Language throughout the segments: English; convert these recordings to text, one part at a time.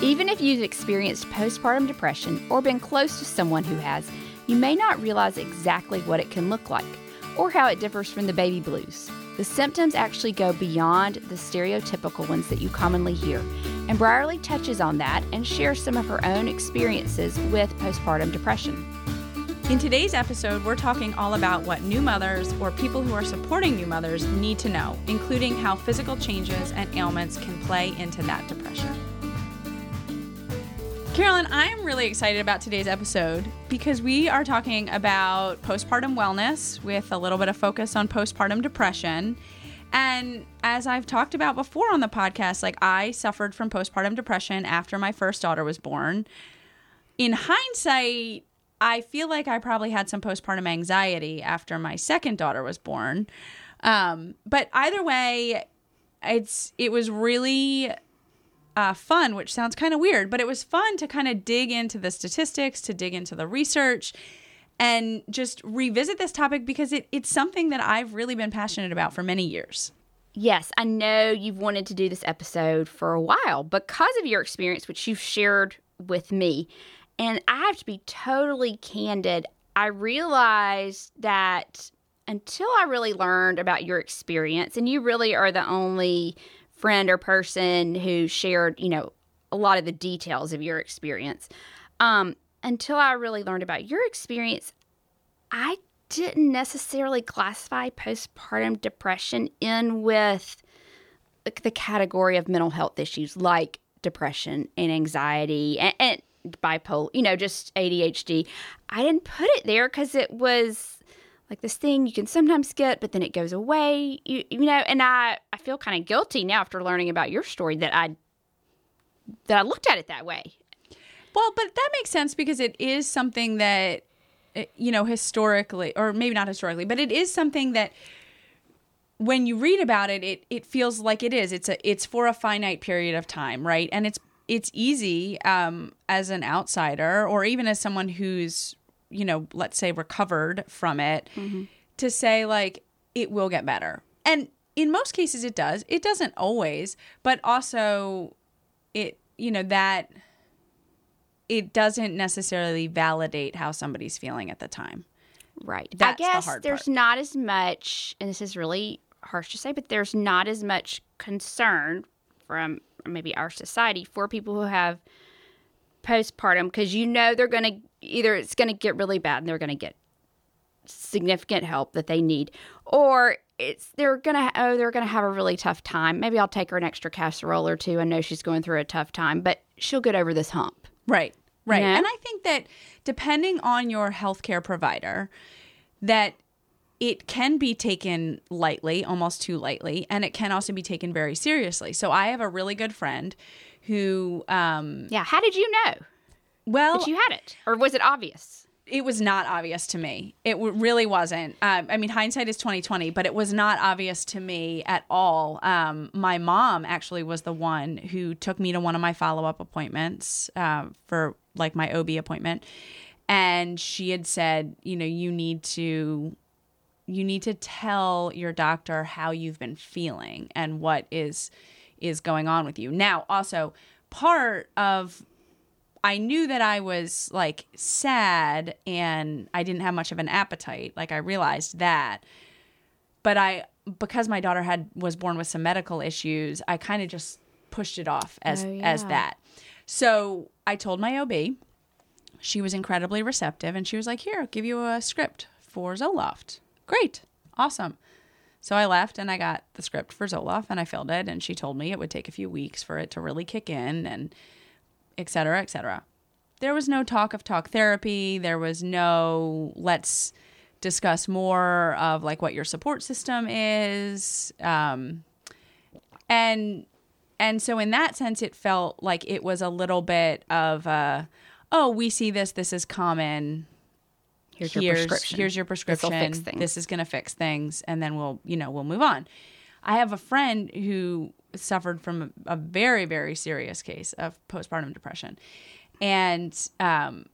Even if you've experienced postpartum depression or been close to someone who has, you may not realize exactly what it can look like or how it differs from the baby blues. The symptoms actually go beyond the stereotypical ones that you commonly hear, and Brierley touches on that and shares some of her own experiences with postpartum depression. In today's episode, we're talking all about what new mothers or people who are supporting new mothers need to know, including how physical changes and ailments can play into that depression. Carolyn, I am really excited about today's episode because we are talking about postpartum wellness with a little bit of focus on postpartum depression. And as I've talked about before on the podcast, like I suffered from postpartum depression after my first daughter was born. In hindsight, I feel like I probably had some postpartum anxiety after my second daughter was born. Um, but either way, it's it was really uh, fun, which sounds kind of weird, but it was fun to kind of dig into the statistics, to dig into the research, and just revisit this topic because it, it's something that I've really been passionate about for many years. Yes, I know you've wanted to do this episode for a while because of your experience, which you've shared with me. And I have to be totally candid. I realized that until I really learned about your experience, and you really are the only friend or person who shared, you know, a lot of the details of your experience. Um, until I really learned about your experience, I didn't necessarily classify postpartum depression in with the category of mental health issues like depression and anxiety and, and bipolar, you know, just ADHD. I didn't put it there because it was like this thing you can sometimes get, but then it goes away. You, you know, and I, I feel kind of guilty now after learning about your story that I that I looked at it that way. Well, but that makes sense because it is something that eh, you know historically, or maybe not historically, but it is something that when you read about it, it it feels like it is. It's a it's for a finite period of time, right? And it's it's easy um, as an outsider or even as someone who's you know, let's say recovered from it, mm-hmm. to say like it will get better. And in most cases it does. It doesn't always, but also it, you know, that it doesn't necessarily validate how somebody's feeling at the time. Right. That's I guess the there's part. not as much, and this is really harsh to say, but there's not as much concern from maybe our society for people who have postpartum because you know they're going to either it's going to get really bad and they're going to get significant help that they need or it's they're gonna oh they're gonna have a really tough time. Maybe i'll take her an extra casserole or two. I know she's going through a tough time but she'll get over this hump. Right right. You know? and i think that depending on your healthcare provider that it can be taken lightly almost too lightly and it can also be taken very seriously. So i have a really good friend who um yeah how did you know well, that you had it, or was it obvious? It was not obvious to me. It w- really wasn't. Um, I mean, hindsight is twenty twenty, but it was not obvious to me at all. Um, my mom actually was the one who took me to one of my follow up appointments uh, for like my OB appointment, and she had said, you know, you need to you need to tell your doctor how you've been feeling and what is is going on with you. Now, also part of I knew that I was like sad and I didn't have much of an appetite. Like I realized that. But I because my daughter had was born with some medical issues, I kind of just pushed it off as oh, yeah. as that. So I told my OB. She was incredibly receptive and she was like, "Here, I'll give you a script for Zoloft." Great. Awesome. So I left and I got the script for Zoloft and I filled it and she told me it would take a few weeks for it to really kick in and etc., etc. There was no talk of talk therapy. There was no let's discuss more of like what your support system is. Um, and and so in that sense it felt like it was a little bit of a oh we see this this is common here's, here's your prescription here's your prescription this is going to fix things and then we'll you know we'll move on i have a friend who suffered from a, a very very serious case of postpartum depression and um,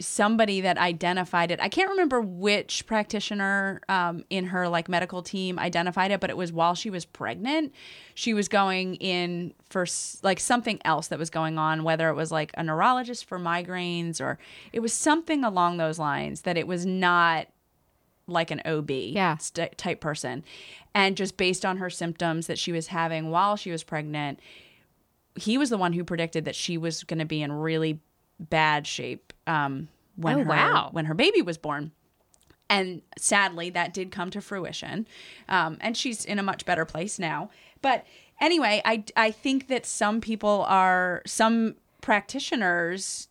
somebody that identified it. I can't remember which practitioner um, in her like medical team identified it, but it was while she was pregnant. She was going in for like something else that was going on, whether it was like a neurologist for migraines or it was something along those lines that it was not like an OB Yeah. st- type person. And just based on her symptoms that she was having while she was pregnant, he was the one who predicted that she was going to be in really bad shape um, when Oh, her wow. when her baby was born. And sadly, that did come to fruition. Um, and she's in a much better place now. But anyway, I, I think that some people are, some practitioners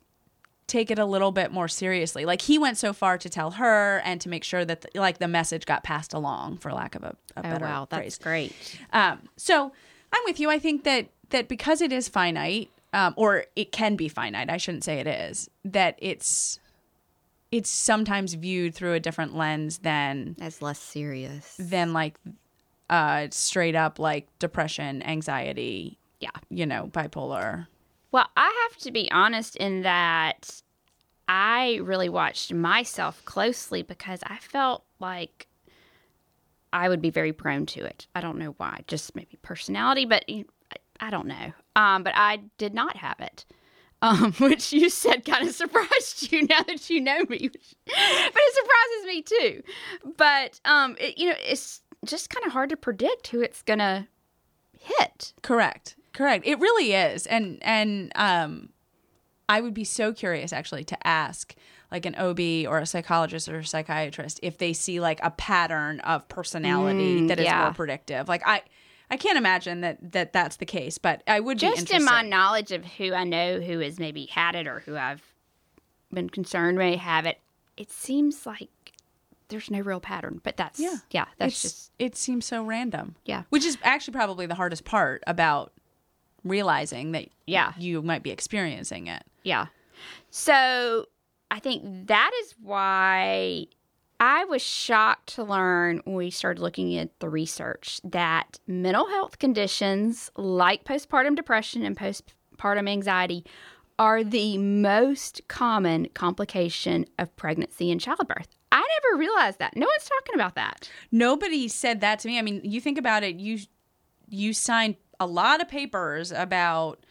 take it a little bit more seriously. Like he went so far to tell her and to make sure that the, like the message got passed along, for lack of a, a Oh better wow, phrase. that's great. Um, so I'm with you. I think that that because it is finite, um, or it can be finite. I shouldn't say it is. That it's it's sometimes viewed through a different lens than as less serious. than like uh, straight up like depression, anxiety. Yeah. You know, bipolar. Well, I have to be honest in that I really watched myself closely because I felt like I would be very prone to it. I don't know why, just maybe personality, but I- don't know. Um, but I did not have it, um, which you said kind of surprised you now that you know me. but it surprises me too. But um, it, you know, it's just kind of hard to predict who it's gonna hit. Correct. Correct. It really is. And and um I would be so curious actually to ask like an OB or a psychologist or a psychiatrist if they see like a pattern of personality Mm, that is yeah. more predictive. Like I I can't imagine that that that's the case, but I would be just in my knowledge of who I know who has maybe had it or who I've been concerned may have it, it seems like there's no real pattern. But that's Yeah. yeah, that's It's- just it seems so random. yeah. Which is actually probably the hardest part about realizing that Yeah. you might be experiencing it. Yeah. So I think that is why I was shocked to learn when we started looking at the research that mental health conditions like postpartum depression and postpartum anxiety are the most common complication of pregnancy and childbirth. I never realized that. No one's talking about that. Nobody said that to me. I mean, you think about it, you you signed a lot of papers about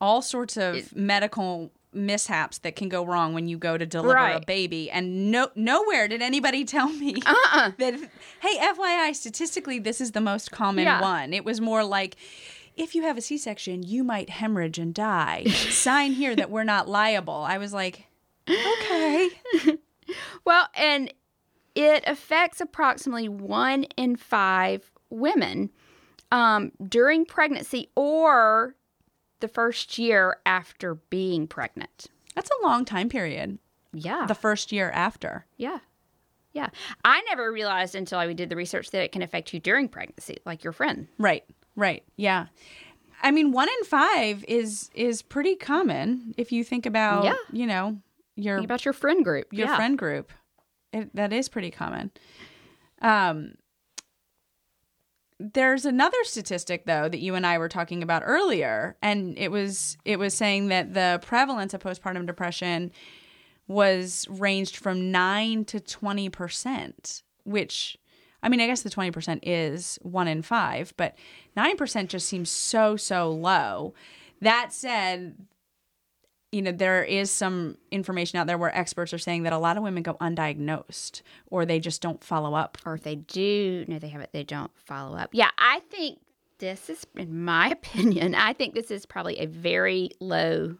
all sorts of medical mishaps that can go wrong when you go to deliver a baby and no nowhere did anybody tell me Uh-uh. that hey FYI statistically this is the most common Yeah. one. It was more like if you have a C-section, you might hemorrhage and die. Sign here that we're not liable. I was like, okay. Well, and it affects approximately one in five women um, during pregnancy or the first year after being pregnant. That's a long time period. Yeah. The first year after. yeah. Yeah. I never realized until I did the research that it can affect you during pregnancy, like your friend. Right. Right. Yeah. I mean, one in five is is pretty common if you think about Yeah. you know your Think about your friend group. your yeah. friend group. It, that is pretty common. Um, there's another statistic though that you and I were talking about earlier, and it was it was saying that the prevalence of postpartum depression was ranged from nine to twenty percent, which I mean, I guess the twenty percent is one in five, but nine percent just seems so so low. That said, you know there is some information out there where experts are saying that a lot of women go undiagnosed or they just don't follow up. Or if they do no they haven't they don't follow up. Yeah i think this is in my opinion i think this is probably a very low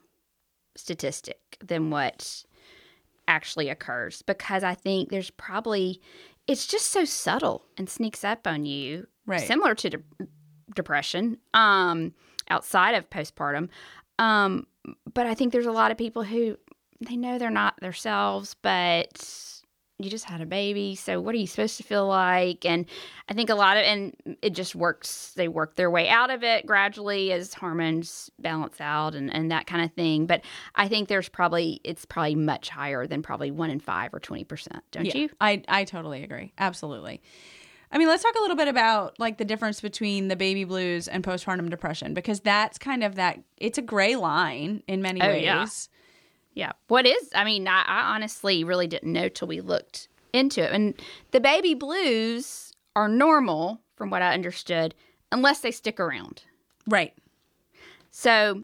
statistic than what actually occurs because i think there's probably it's just so subtle and sneaks up on you Right. similar to de- depression um outside of postpartum. Um but i think there's a lot of people who they know they're not themselves but you just had a baby so what are you supposed to feel like and i think a lot of and it just works they work their way out of it gradually as hormones balance out and, and that kind of thing but i think there's probably it's probably much higher than probably one in five or 20% don't Yeah, you I I totally agree. Absolutely. I mean, let's talk a little bit about like the difference between the baby blues and postpartum depression because that's kind of that it's a gray line in many Oh, ways. yeah. Yeah. What is, I mean, I, I honestly really didn't know till we looked into it. And the baby blues are normal, from what I understood, unless they stick around. Right. So,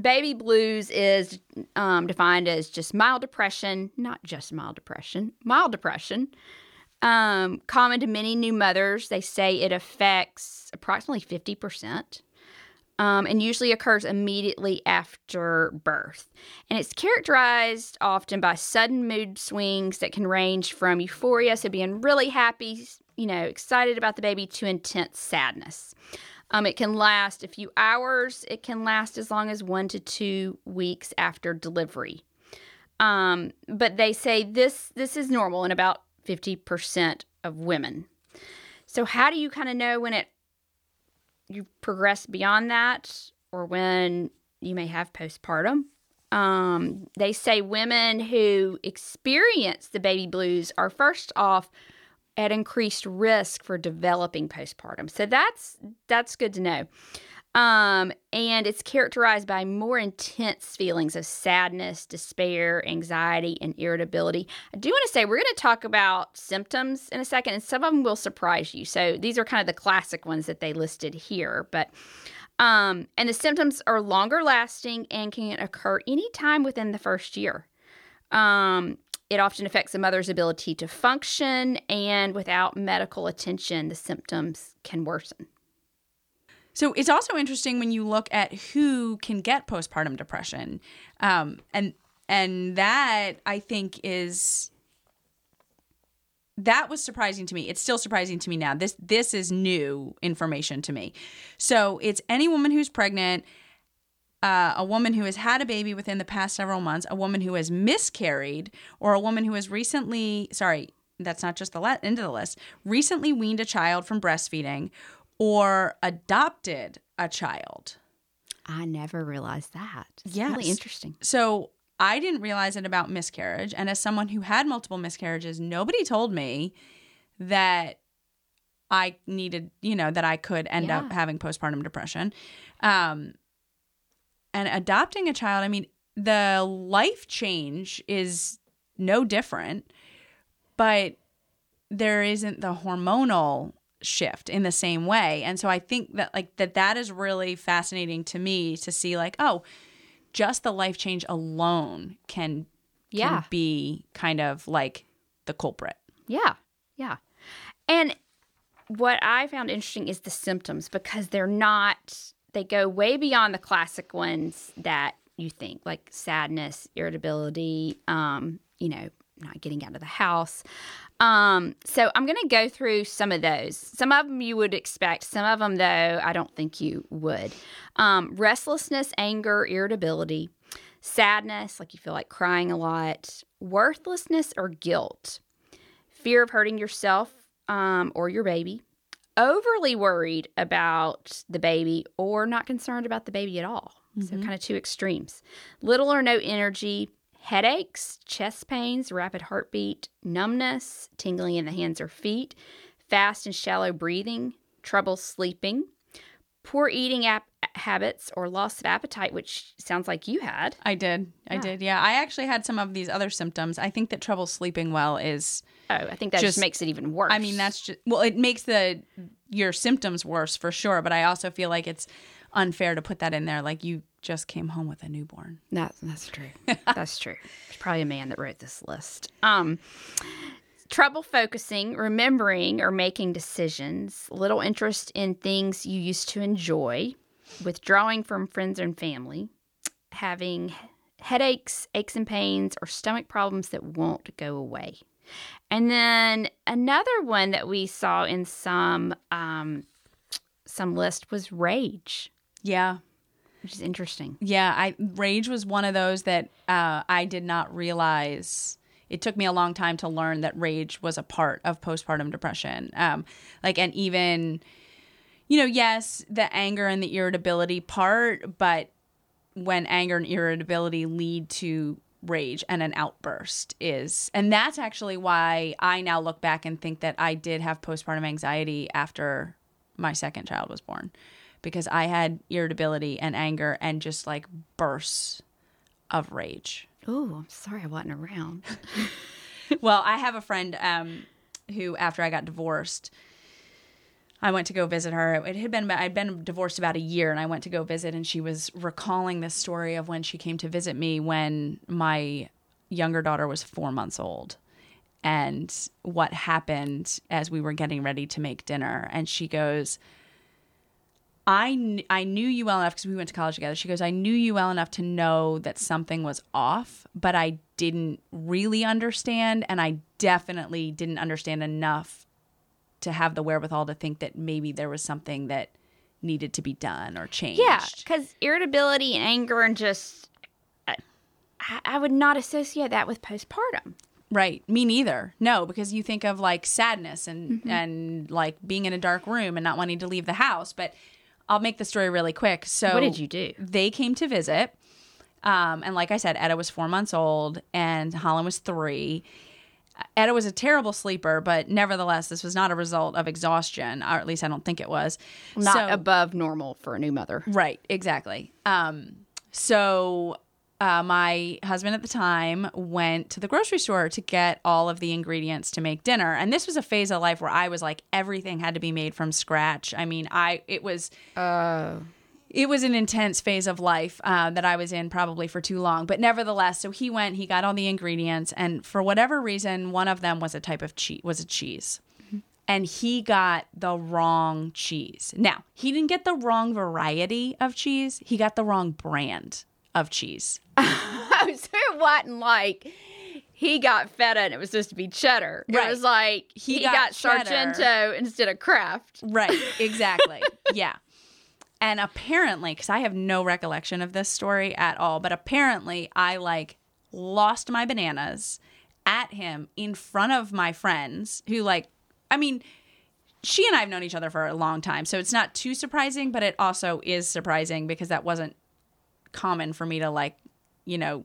baby blues is um, defined as just mild depression, not just mild depression, mild depression. Um, common to many new mothers. They say it affects approximately 50%. Um, and usually occurs immediately after birth. And it's characterized often by sudden mood swings that can range from euphoria, so being really happy, you know, excited about the baby, to intense sadness. Um, it can last a few hours. It can last as long as one to two weeks after delivery. Um, but they say this this is normal in about fifty percent of women. So how do you kind of know when it you progress beyond that, or when you may have postpartum? Um, they say women who experience the baby blues are first off at increased risk for developing postpartum. So that's that's good to know. Um, and it's characterized by more intense feelings of sadness, despair, anxiety, and irritability. I do want to say we're going to talk about symptoms in a second, and some of them will surprise you. So these are kind of the classic ones that they listed here, but um, and the symptoms are longer lasting and can occur anytime within the first year. Um, it often affects a mother's ability to function, and without medical attention, the symptoms can worsen. So it's also interesting when you look at who can get postpartum depression, um, and and that I think is that was surprising to me. It's still surprising to me now. This this is new information to me. So it's any woman who's pregnant uh, a woman who has had a baby within the past several months, a woman who has miscarried, or a woman who has recently, sorry, that's not just the le- end of the list, recently weaned a child from breastfeeding or adopted a child. I never realized that. It's Yes. really interesting. So I didn't realize it about miscarriage. And as someone who had multiple miscarriages, nobody told me that I needed, you know, that I could end up having postpartum depression. Um, and adopting a child, I mean, the life change is no different, but there isn't the hormonal shift in the same way. And so I think that like that that is really fascinating to me to see like, oh, just the life change alone can, can Yeah. be kind of like the culprit. Yeah. Yeah. And what I found interesting is the symptoms because they're not, they go way beyond the classic ones that you think, like sadness, irritability, um, you know, not getting out of the house. Um, so I'm going to go through some of those. Some of them you would expect, some of them, though, I don't think you would. Um, restlessness, anger, irritability, sadness, like you feel like crying a lot, worthlessness or guilt, fear of hurting yourself um, or your baby, overly worried about the baby or not concerned about the baby at all. So, kind of two extremes. Little or no energy, headaches, chest pains, rapid heartbeat, numbness, tingling in the hands or feet, fast and shallow breathing, trouble sleeping, poor eating ap- habits, or loss of appetite, which sounds like you had. I did. I did. Yeah. I actually had some of these other symptoms. I think that trouble sleeping well is Oh, I think that just, Just- makes it even worse. I mean, that's just well, it makes the your symptoms worse for sure, but I also feel like it's unfair to put that in there like you just came home with a newborn. That, that's true. that's true. There's probably a man that wrote this list. Um, trouble focusing, remembering, or making decisions, little interest in things you used to enjoy, withdrawing from friends and family, having headaches, aches and pains, or stomach problems that won't go away. And then another one that we saw in some um, some list was rage, Yeah. which is interesting. Yeah, I rage was one of those that uh, I did not realize. It took me a long time to learn that rage was a part of postpartum depression. Um, like, and even, you know, yes, the anger and the irritability part, but when anger and irritability lead to rage and an outburst is, and that's actually why I now look back and think that I did have postpartum anxiety after my second child was born because I had irritability and anger and just like bursts of rage. Oh, I'm sorry I wasn't around. well, I have a friend um, who, after I got divorced, I went to go visit her. It had been I'd been divorced about a year, and I went to go visit, and she was recalling this story of when she came to visit me when my younger daughter was four months old, and what happened as we were getting ready to make dinner. And she goes, I, kn- I knew you well enough because we went to college together. She goes, I knew you well enough to know that something was off, but I didn't really understand. And I definitely didn't understand enough to have the wherewithal to think that maybe there was something that needed to be done or changed. Yeah, because irritability and anger and just, I, I would not associate that with postpartum. Right. Me neither. No, because you think of like sadness and mm-hmm. and like being in a dark room and not wanting to leave the house, but I'll make the story really quick. So, what did you do? They came to visit. Um, and like I said, Etta was four months old and Holland was three. Etta was a terrible sleeper, but nevertheless, this was not a result of exhaustion, or at least I don't think it was. Not so, above normal for a new mother. Right, exactly. Um, so uh, my husband at the time went to the grocery store to get all of the ingredients to make dinner and this was a phase of life where i was like everything had to be made from scratch i mean i it was uh it was an intense phase of life uh, that I was in probably for too long. But nevertheless, so he went, he got all the ingredients, and for whatever reason, one of them was a type of cheese, was a cheese, mm-hmm. and he got the wrong cheese. Now he didn't get the wrong variety of cheese; he got the wrong brand of cheese. so it wasn't like he got feta and it was supposed to be cheddar. Right. It was like he, he got, got Sargento instead of Kraft. Right, exactly. yeah. And apparently, because I have no recollection of this story at all, but apparently I like lost my bananas at him in front of my friends who, like, I mean, she and I have known each other for a long time. So it's not too surprising, but it also is surprising because that wasn't common for me to like, you know,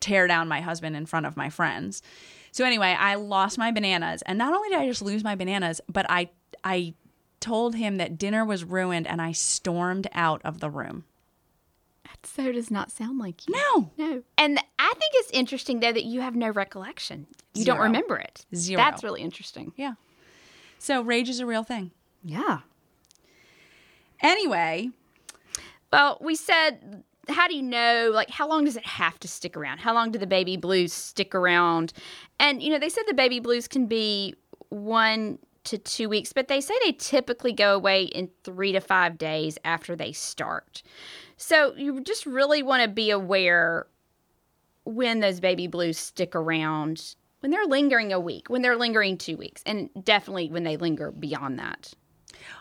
tear down my husband in front of my friends. So anyway, I lost my bananas, and not only did I just lose my bananas, but I I told him that dinner was ruined, and I stormed out of the room. That so does not sound like you. No, no. And I think it's interesting though that you have no recollection. You do don't remember it. Zero. That's really interesting. Yeah. So rage is a real thing. Yeah. Anyway, well, we said, how do you know? Like, how long does it have to stick around? How long do the baby blues stick around? And, you know, they said the baby blues can be one to two weeks, but they say they typically go away in three to five days after they start. So you just really want to be aware when those baby blues stick around, when they're lingering a week, when they're lingering two weeks, and definitely when they linger beyond that.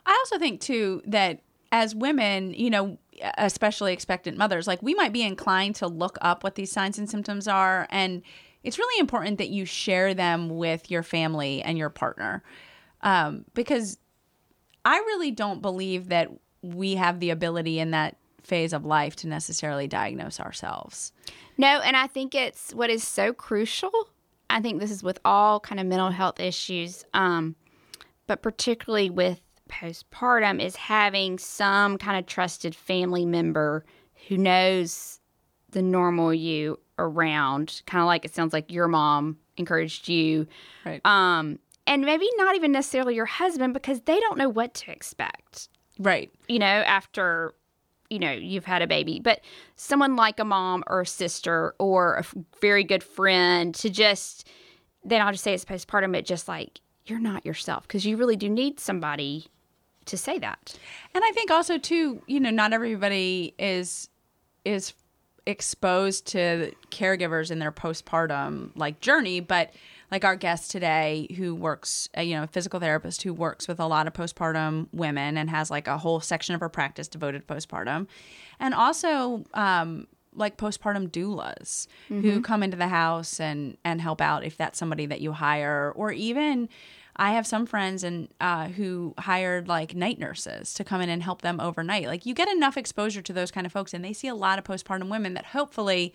I also think, too, that as women, you know, especially expectant mothers, like we might be inclined to look up what these signs and symptoms are. And it's really important that you share them with your family and your partner. Um, because I really don't believe that we have the ability in that phase of life to necessarily diagnose ourselves. No, and I think it's what is so crucial. I think this is with all kind of mental health issues, um, but particularly with postpartum is having some kind of trusted family member who knows the normal you around, kind of like it sounds like your mom encouraged you. Right. Um, and maybe not even necessarily your husband because they don't know what to expect. Right. You know, after you know you've had a baby but someone like a mom or a sister or a very good friend to just then i'll just say it's postpartum but just like you're not yourself because you really do need somebody to say that. And I think also too, you know, not everybody is is exposed to caregivers in their postpartum like journey, but like our guest today who works uh, you know a physical therapist who works with a lot of postpartum women and has like a whole section of her practice devoted to postpartum and also um, like postpartum doulas mm-hmm. who come into the house and and help out if that's somebody that you hire or even I have some friends and uh, who hired like night nurses to come in and help them overnight. Like you get enough exposure to those kind of folks, and they see a lot of postpartum women that hopefully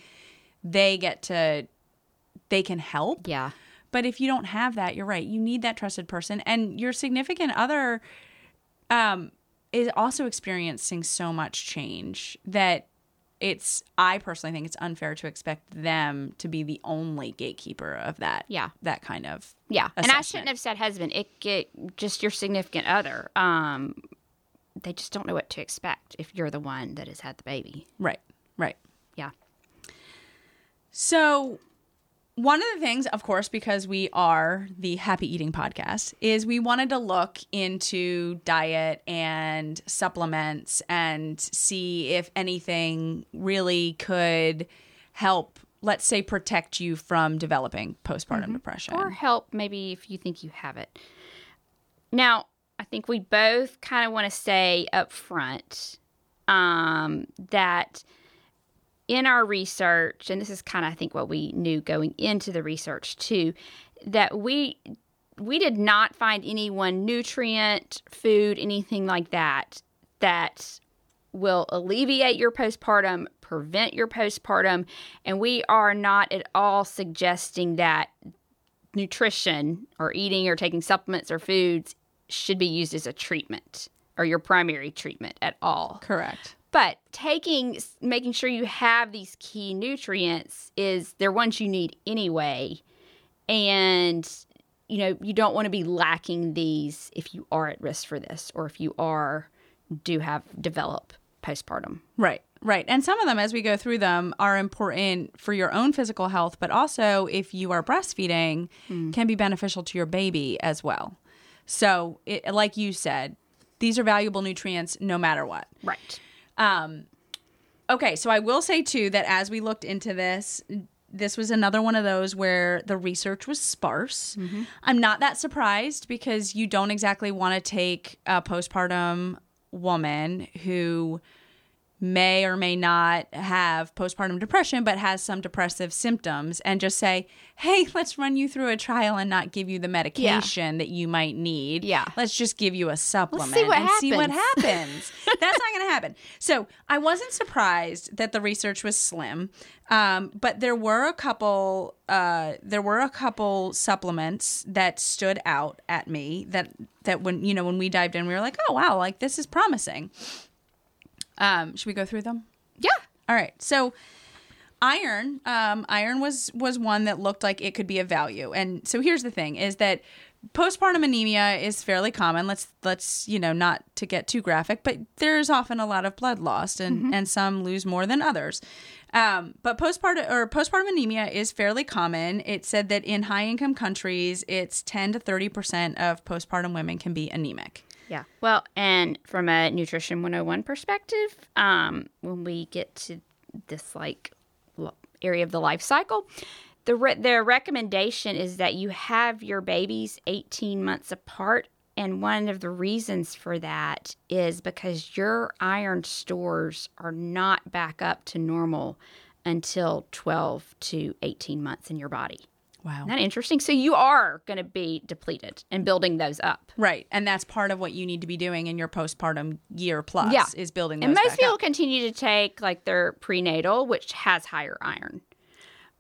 they get to they can help. Yeah. But if you don't have that, you're right. You need that trusted person, and your significant other um, is also experiencing so much change that it's I personally think it's unfair to expect them to be the only gatekeeper of that. Yeah. that kind of Yeah, and I shouldn't have said husband. It get just your significant other. Um, they just don't know what to expect if you're the one that has had the baby. right, right. Yeah. So, one of the things, of course, because we are the happy eating podcast, is we wanted to look into diet and supplements and see if anything really could help, let's say, protect you from developing postpartum depression. or help maybe if you think you have it. Now, I think we both kind of want to say up front um, that in our research, and this is kind of I think what we knew going into the research too, that we we did not find any one nutrient, food, anything like that that will alleviate your postpartum, prevent your postpartum, and we are not at all suggesting that nutrition or eating or taking supplements or foods should be used as a treatment or your primary treatment at all. Correct. But taking making sure you have these key nutrients is they're ones you need anyway. And you know, you don't want to be lacking these if you are at risk for this or if you are do have develop postpartum. Right, right. And some of them, as we go through them, are important for your own physical health, but also if you are breastfeeding, hmm. can be beneficial to your baby as well. So, it, like you said, these are valuable nutrients no matter what. Right. Um, okay, so I will say too that as we looked into this, this was another one of those where the research was sparse. I'm not that surprised because you don't exactly want to take a postpartum woman who may or may not have postpartum depression but has some depressive symptoms and just say, "Hey, let's run you through a trial and not give you the medication that you might need. Yeah. Let's just give you a supplement what and see what happens." happens." That's not going to happen. So, I wasn't surprised that the research was slim. Um, but there were a couple uh, there were a couple supplements that stood out at me that that when you know when we dived in we were like oh wow like this is promising um, should we go through them? Yeah. all right. So iron um, iron was was one that looked like it could be a value. And so here's the thing is that postpartum anemia is fairly common. Let's let's you know not to get too graphic but there's often a lot of blood lost and and some lose more than others. Um, but postpartum or postpartum anemia is fairly common. It said that in high income countries it's 10 to 30 percent of postpartum women can be anemic Yeah. Well, and from a nutrition 101 perspective, um, when we get to this like area of the life cycle, the re- the recommendation is that you have your babies 18 months apart. And one of the reasons for that is because your iron stores are not back up to normal until 12 to 18 months in your body. Wow Isn't that interesting? So you are going to be depleted and building those up. Right. And that's part of what you need to be doing in your postpartum year plus Yeah. is building those up. And most people up. continue to take like their prenatal, which has higher iron.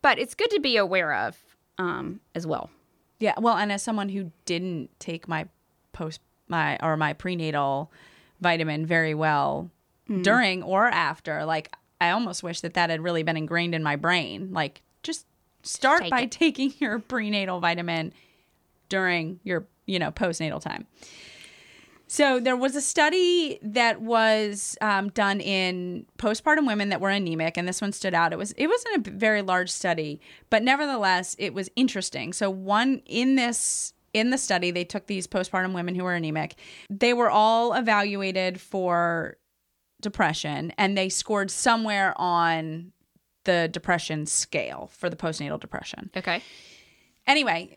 But it's good to be aware of um, as well. Yeah. Well, and as someone who didn't take my post my or my prenatal vitamin very well Mm-hmm. during or after, like I almost wish that that had really been ingrained in my brain. Like just start take by it. taking your prenatal vitamin during your, you know, postnatal time. So there was a study that was um, done in postpartum women that were anemic, and this one stood out. It was it wasn't a very large study, but nevertheless, it was interesting. So one in this in the study, they took these postpartum women who were anemic. They were all evaluated for depression, and they scored somewhere on the depression scale for the postnatal depression Okay. anyway,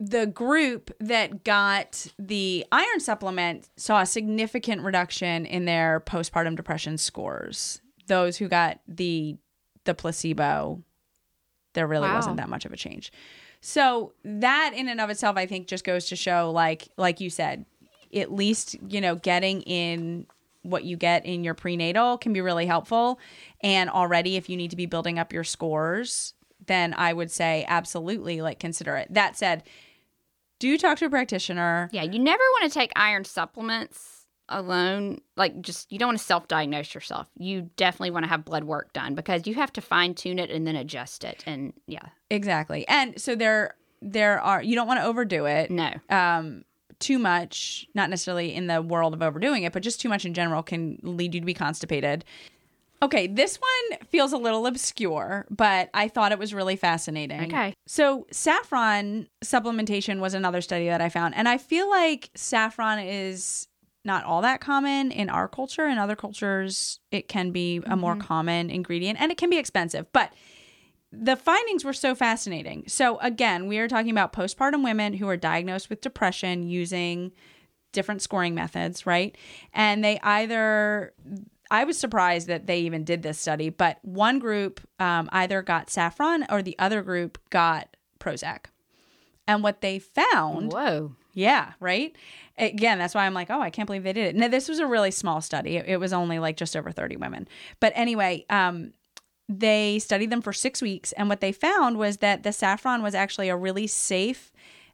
the group that got the iron supplement saw a significant reduction in their postpartum depression scores. Those who got the the placebo, there really Wow. wasn't that much of a change. So that in and of itself, I think, just goes to show, like like you said, at least you know getting in what you get in your prenatal can be really helpful. And already, if you need to be building up your scores, then I would say absolutely like consider it. That said, do talk to a practitioner. Yeah, you never want to take iron supplements alone, like just you don't want to self diagnose yourself. You definitely want to have blood work done because you have to fine tune it and then adjust it. And yeah, Exactly. And so there there are you don't want to overdo it. no. Um too much, not necessarily in the world of overdoing it, but just too much in general can lead you to be constipated. Okay, this one feels a little obscure, but I thought it was really fascinating. Okay. So, saffron supplementation was another study that I found, and I feel like saffron is not all that common in our culture. In other cultures, it can be a more mm-hmm. common ingredient and it can be expensive, but the findings were so fascinating. So, again, we are talking about postpartum women who are diagnosed with depression using different scoring methods, right? And they either, I was surprised that they even did this study, but one group um, either got saffron or the other group got Prozac. And what they found Whoa. yeah, right. Again, that's why I'm like, oh, I can't believe they did it. Now, this was a really small study. It, it was only like just over 30 women. But anyway, um, they studied them for six weeks, and what they found was that the saffron was actually a really safe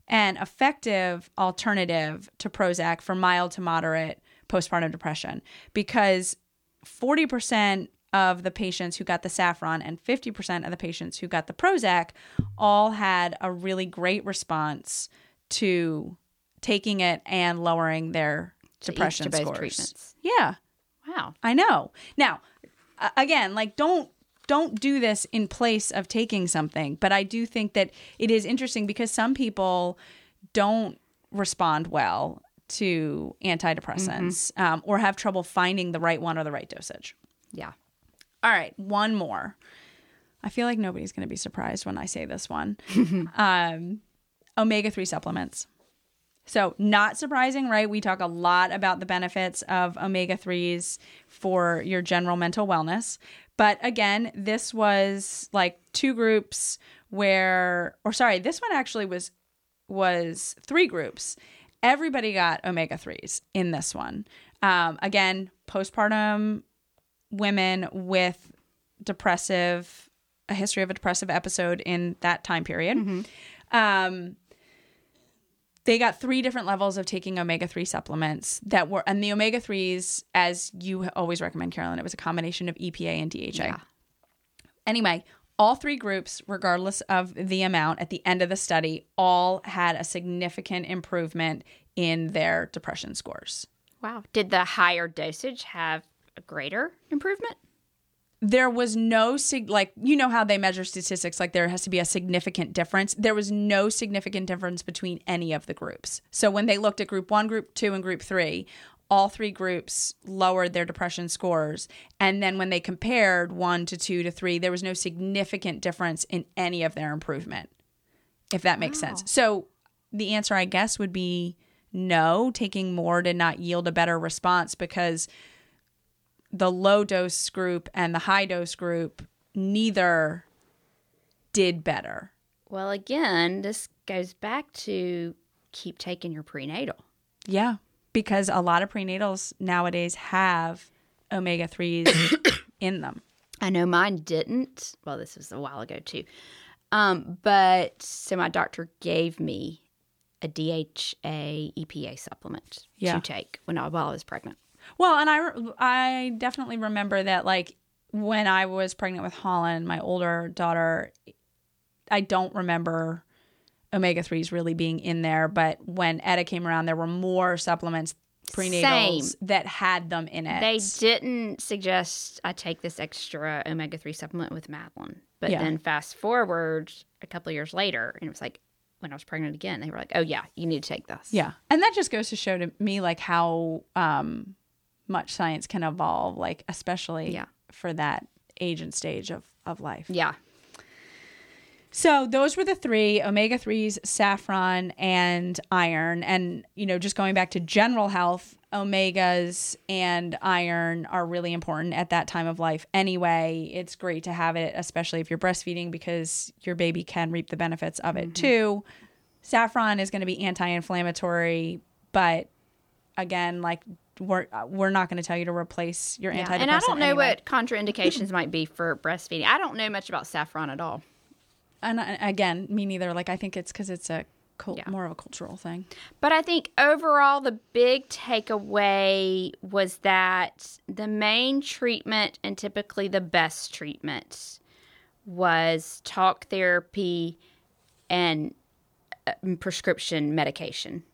and effective alternative to Prozac for mild to moderate postpartum depression because 40% of the patients who got the saffron and 50% of the patients who got the Prozac all had a really great response to taking it and lowering their To depression scores. treatments. Yeah, Wow. I know. Now, again, like don't don't do this in place of taking something, but I do think that it is interesting because some people don't respond well to antidepressants um, or have trouble finding the right one or the right dosage. Yeah. All right, one more. I feel like nobody's going to be surprised when I say this one. um, Omega 3 supplements. So, not surprising, right? We talk a lot about the benefits of omega 3s for your general mental wellness. But again, this was like two groups where or sorry, this one actually was was three groups. Everybody got omega 3s in this one. Um, again, postpartum women with depressive a history of a depressive episode in that time period. Um, they got three different levels of taking omega 3 supplements that were, and the omega 3s, as you always recommend, Carolyn, it was a combination of EPA and DHA. Yeah. Anyway, all three groups, regardless of the amount at the end of the study, all had a significant improvement in their depression scores. Wow. Did the higher dosage have a greater improvement? There was no sig- like you know how they measure statistics like there has to be a significant difference? There was no significant difference between any of the groups. So when they looked at group 1 group 2 and group 3 all three groups lowered their depression scores. And then when they compared 1 to 2 to 3 there was no significant difference in any of their improvement if that makes sense. So the answer i guess would be no taking more did not yield a better response because the low dose group and the high dose group neither did better. Well, again, this goes back to keep taking your prenatal. Yeah, because a lot of prenatals nowadays have omega 3s in them. I know mine didn't. Well, this was a while ago too. Um, but so my doctor gave me a DHA EPA supplement Yeah. to take when I, while I was pregnant. Well, and I I definitely remember that like when I was pregnant with Holland, my older daughter, I don't remember omega 3s really being in there, but when Etta came around there were more supplements prenatals Same. that had them in it. They didn't suggest I take this extra omega 3 supplement with Madeline. But Yeah. then fast forward a couple of years later, and it was like when I was pregnant again, they were like, oh, yeah, you need to take this. Yeah. And that just goes to show to me like how um much science can evolve, like especially Yeah. for that age and stage of, of life. Yeah. So those were the three omega 3s, saffron, and iron. And, you know, just going back to general health, omegas and iron are really important at that time of life anyway. It's great to have it, especially if you're breastfeeding, because your baby can reap the benefits of it mm-hmm. too. Saffron is going to be anti inflammatory, but again, like, we're, uh, we're not going to tell you to replace your Yeah. antidepressant. And I don't know anyway. what contraindications might be for breastfeeding. I don't know much about saffron at all. and uh, again, me neither. Like I think it's because it's a cult, Yeah. more of a cultural thing. But I think overall, the big takeaway was that the main treatment and typically the best treatment was talk therapy and uh, prescription medication.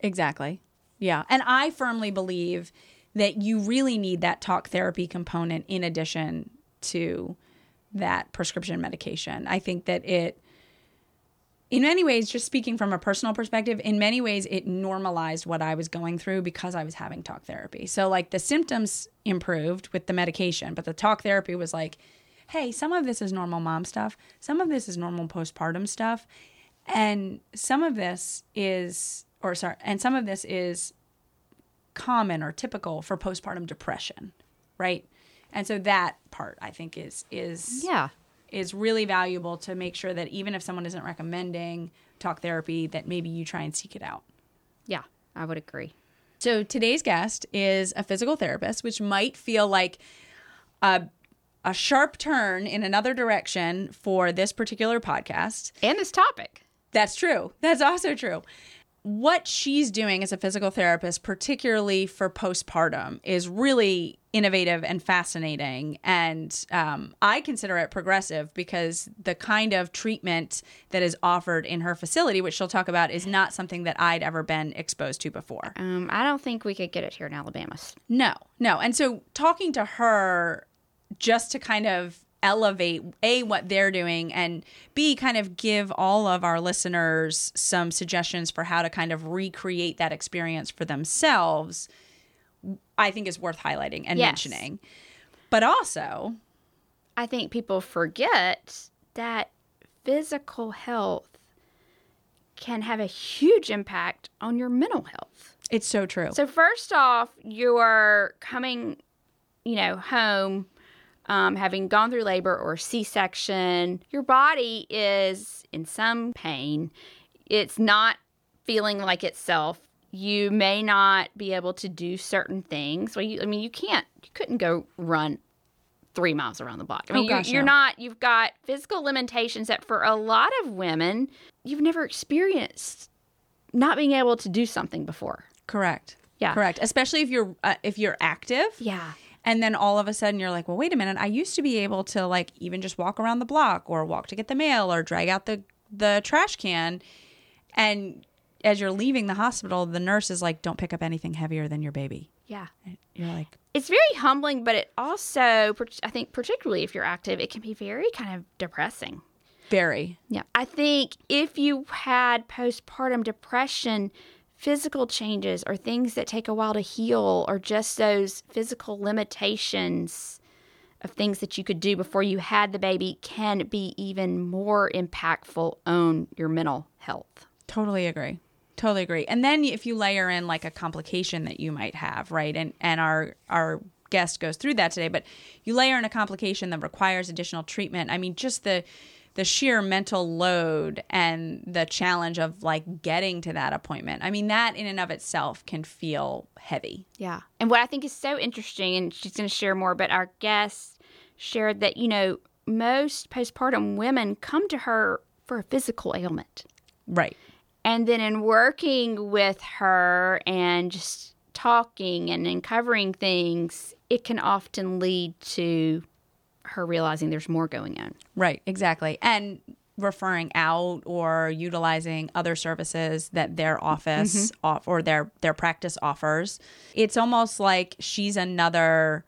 Exactly. Yeah. And I firmly believe that you really need that talk therapy component in addition to that prescription medication. I think that it, in many ways, just speaking from a personal perspective, in many ways, it normalized what I was going through because I was having talk therapy. So, like, the symptoms improved with the medication, but the talk therapy was like, hey, some of this is normal mom stuff, some of this is normal postpartum stuff, and some of this is, or sorry, and some of this is common or typical for postpartum depression, right? And so that part I think is is Yeah. is really valuable to make sure that even if someone isn't recommending talk therapy, that maybe you try and seek it out. Yeah, I would agree. So today's guest is a physical therapist, which might feel like a a sharp turn in another direction for this particular podcast. And this topic. That's true. That's also true. What she's doing as a physical therapist, particularly for postpartum, is really innovative and fascinating. And um, I consider it progressive because the kind of treatment that is offered in her facility, which she'll talk about, is not something that I'd ever been exposed to before. Um, I don't think we could get it here in Alabama. No, no. And so talking to her just to kind of elevate a what they're doing and b kind of give all of our listeners some suggestions for how to kind of recreate that experience for themselves i think is worth highlighting and Yes. mentioning but also I think people forget that physical health can have a huge impact on your mental health. it's so true So first off, you're coming, you know, home, um, having gone through labor or C-section. Your body is in some pain. It's not feeling like itself. You may not be able to do certain things. Well, you, I mean, you can't. You couldn't go run three miles around the block. I mean, Oh, gosh, you're, you're no. not. You've got physical limitations that for a lot of women, you've never experienced not being able to do something before. correct Yeah. correct especially if you're uh, if you're active Yeah. And then all of a sudden you're like well wait a minute i used to be able to like even just walk around the block or walk to get the mail or drag out the the trash can and as you're leaving the hospital the nurse is like don't pick up anything heavier than your baby Yeah. And you're like It's very humbling, but it also, I think, particularly if you're active, it can be very kind of depressing. very Yeah. I think if you had postpartum depression, physical changes or things that take a while to heal or just those physical limitations of things that you could do before you had the baby can be even more impactful on your mental health. totally agree. Totally agree. And then if you layer in like a complication that you might have right? And and our our guest goes through that today but you layer in a complication that requires additional treatment. I mean just the the sheer mental load and the challenge of like getting to that appointment i mean that in and of itself can feel heavy Yeah. And what I think is so interesting, and she's going to share more, but our guest shared that, you know, most postpartum women come to her for a physical ailment. right And then in working with her and just talking and uncovering things, it can often lead to her realizing there's more going on. Right, exactly. And referring out or utilizing other services that their office mm-hmm. off or their their practice offers. It's almost like she's another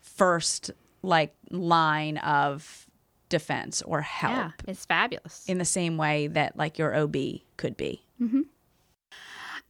first like line of defense or help Yeah, it's fabulous. in the same way that like your OB could be. Mm-hmm.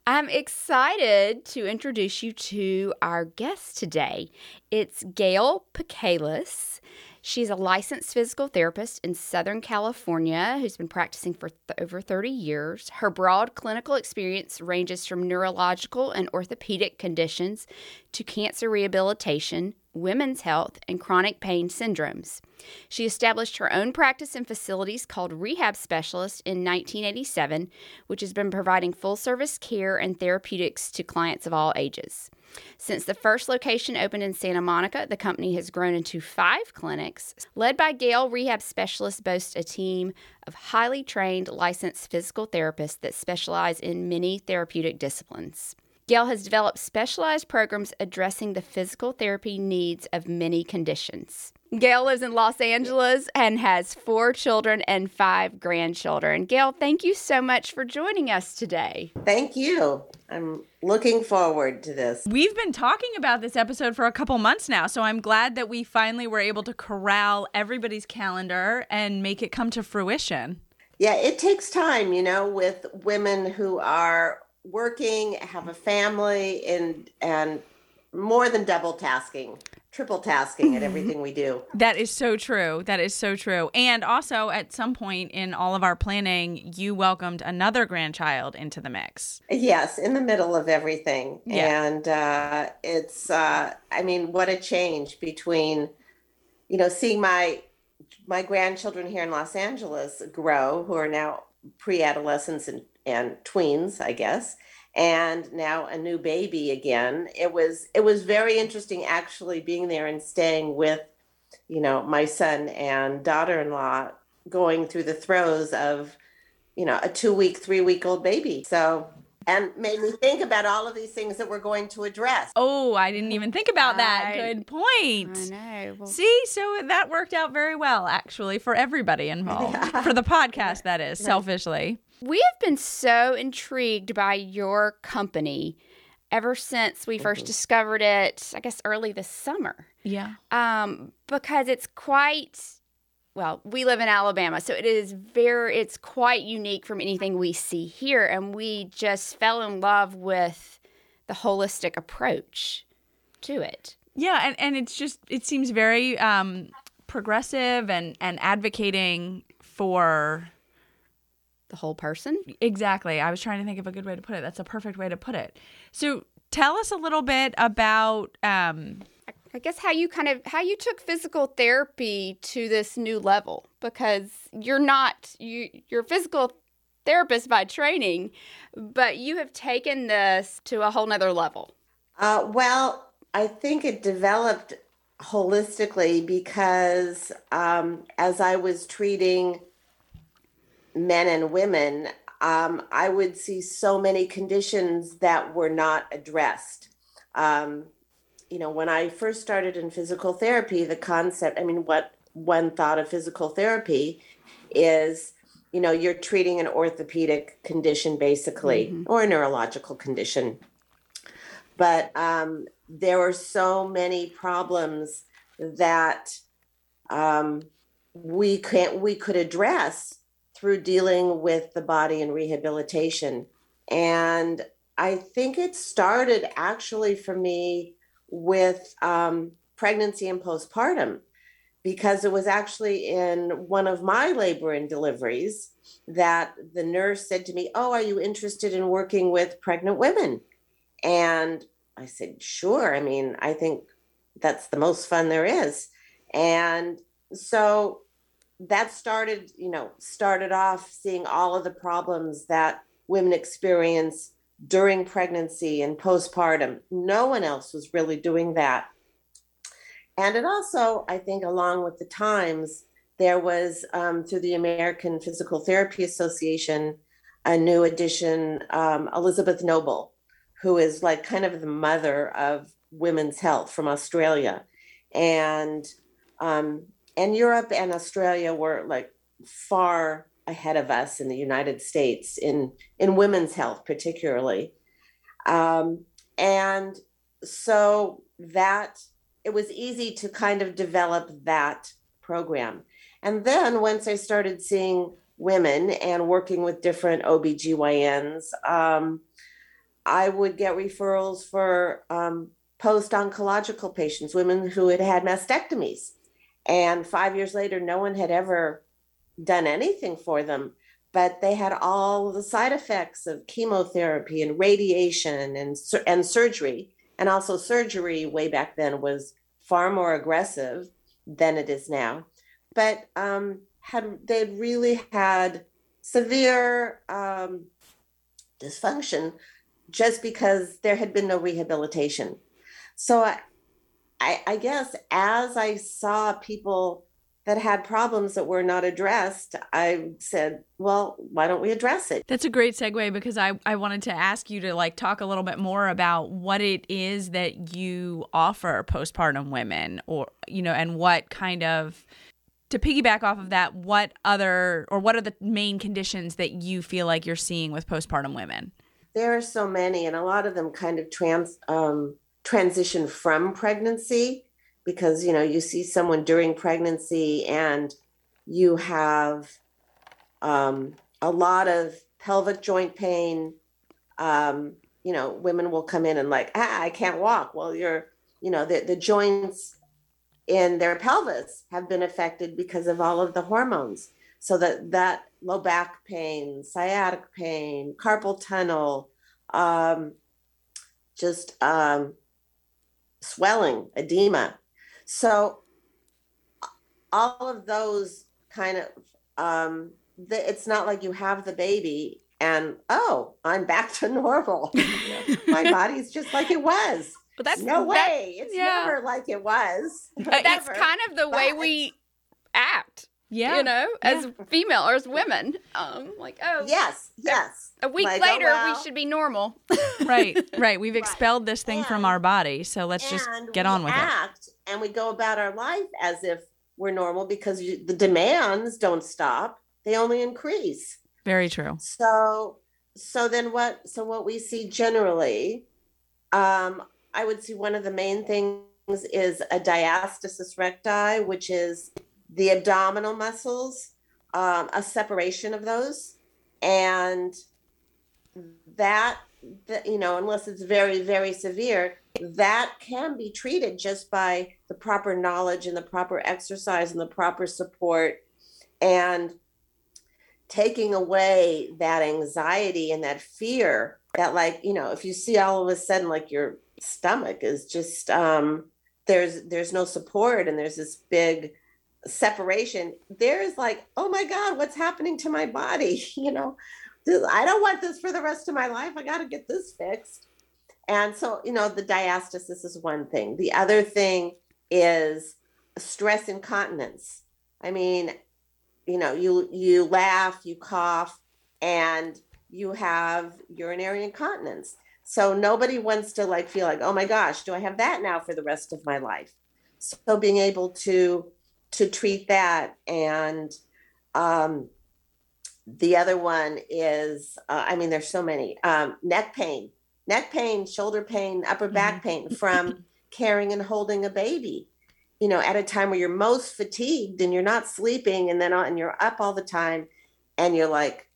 I'm excited to introduce you to our guest today. It's Gail Pekelis. She's a licensed physical therapist in Southern California who's been practicing for th- over 30 years. Her broad clinical experience ranges from neurological and orthopedic conditions to cancer rehabilitation, women's health, and chronic pain syndromes. She established her own practice and facilities called Rehab Specialist in 1987, which has been providing full service care and therapeutics to clients of all ages. Since the first location opened in Santa Monica, the company has grown into five clinics. Led by Gail, rehab specialists boast a team of highly trained licensed physical therapists that specialize in many therapeutic disciplines. Gail has developed specialized programs addressing the physical therapy needs of many conditions. Gail lives in Los Angeles and has four children and five grandchildren. Gail, thank you so much for joining us today. Thank you. I'm looking forward to this. We've been talking about this episode for a couple months now, so I'm glad that we finally were able to corral everybody's calendar and make it come to fruition. Yeah, it takes time, you know, with women who are working, have a family, and and more than double tasking, triple tasking at everything we do. That is so true. That is so true. And also, at some point in all of our planning, you welcomed another grandchild into the mix. Yes, in the middle of everything. Yeah. And uh, it's, uh, I mean, what a change between, you know, seeing my my grandchildren here in Los Angeles grow, who are now pre-adolescents and, and tweens, I guess, and now a new baby again. It was it was very interesting actually being there and staying with, you know, my son and daughter-in-law going through the throes of, you know, a two-week, three-week-old baby. So and made me think about all of these things that we're going to address. Oh, I didn't even think about that. I- Good point. I know. Well, See, so that worked out very well, actually, for everybody involved. For the podcast, that is, selfishly. We have been so intrigued by your company ever since we 1st discovered it, I guess early this summer. Yeah. um, because it's quite well we live in alabama so it is very it's quite unique from anything we see here and we just fell in love with the holistic approach to it Yeah, and, and it's just it seems very um progressive and and advocating for the whole person exactly. I was trying to think of a good way to put it. That's a perfect way to put it. So tell us a little bit about um i guess how you kind of how you took physical therapy to this new level because you're not you you're a physical therapist by training but you have taken this to a whole nother level Uh, well, I think it developed holistically because um, as I was treating men and women, um, I would see so many conditions that were not addressed. Um, you know, when I first started in physical therapy, the concept, I mean, what one thought of physical therapy is, you know, you're treating an orthopedic condition basically, or a neurological condition but um, there were so many problems that um, we can't we could address through dealing with the body and rehabilitation. And I think it started actually for me with um, pregnancy and postpartum, because it was actually in one of my labor and deliveries that the nurse said to me, "Oh, are you interested in working with pregnant women?" And I said, sure. I mean, I think that's the most fun there is. And so that started, you know, started off seeing all of the problems that women experience during pregnancy and postpartum. No one else was really doing that. And it also, I think, along with the times, there was um, through the American Physical Therapy Association a new addition, um, Elizabeth Noble, who is like kind of the mother of women's health from Australia, and um, and Europe and Australia were like far ahead of us in the United States in in women's health particularly, um, and so that it was easy to kind of develop that program. And then once I started seeing women and working with different OBGYNs, um, I would get referrals for um, post oncological patients, women who had had mastectomies. And five years later, no one had ever done anything for them, but they had all the side effects of chemotherapy and radiation and, and surgery. And also, surgery way back then was far more aggressive than it is now, but um, had they'd really had severe um, dysfunction just because there had been no rehabilitation. So I, I, I guess as I saw people that had problems that were not addressed, I said, well, why don't we address it? That's a great segue because I, I wanted to ask you to like talk a little bit more about what it is that you offer postpartum women or, you know, and what kind of, to piggyback off of that, what other or what are the main conditions that you feel like you're seeing with postpartum women? There are so many, and a lot of them kind of trans um, transition from pregnancy because you know you see someone during pregnancy and you have um, a lot of pelvic joint pain. Um, you know women will come in and like ah i can't walk. Well you're you know the, the joints in their pelvis have been affected because of all of the hormones. So that that low back pain sciatic pain carpal tunnel um, just um, swelling edema so all of those kind of um, the, it's not like you have the baby and oh, I'm back to normal. My body's just like it was. But that's no way. It's yeah. never like it was. But that's kind of the way we act. Yeah. You know, as yeah. female or as women. Um, like, oh yes, yes. A week like, later oh, well. we should be normal. right, right. We've expelled right. this thing and, from our body. So let's just get on with act, it. And we go about our life as if we're normal because you, the demands don't stop. They only increase. Very true. So so then what so what we see generally, um, I would see one of the main things is a diastasis recti, which is the abdominal muscles, um, a separation of those, and that, that you know, unless it's very very severe, that can be treated just by the proper knowledge and the proper exercise and the proper support, and taking away that anxiety and that fear that like you know if you see all of a sudden like your stomach is just um there's there's no support and there's this big separation, there's like, oh my God, what's happening to my body? You know, I don't want this for the rest of my life. I got to get this fixed. And so, you know, the diastasis is one thing. The other thing is stress incontinence. I mean, you know, you you laugh, you cough, and you have urinary incontinence. So nobody wants to like feel like, oh my gosh, do I have that now for the rest of my life? So being able to to treat that. And um, the other one is, uh, I mean, there's so many um, neck pain, neck pain, shoulder pain, upper back mm-hmm. pain from carrying and holding a baby. You know, at a time where you're most fatigued and you're not sleeping, and then uh, and you're up all the time, and you're like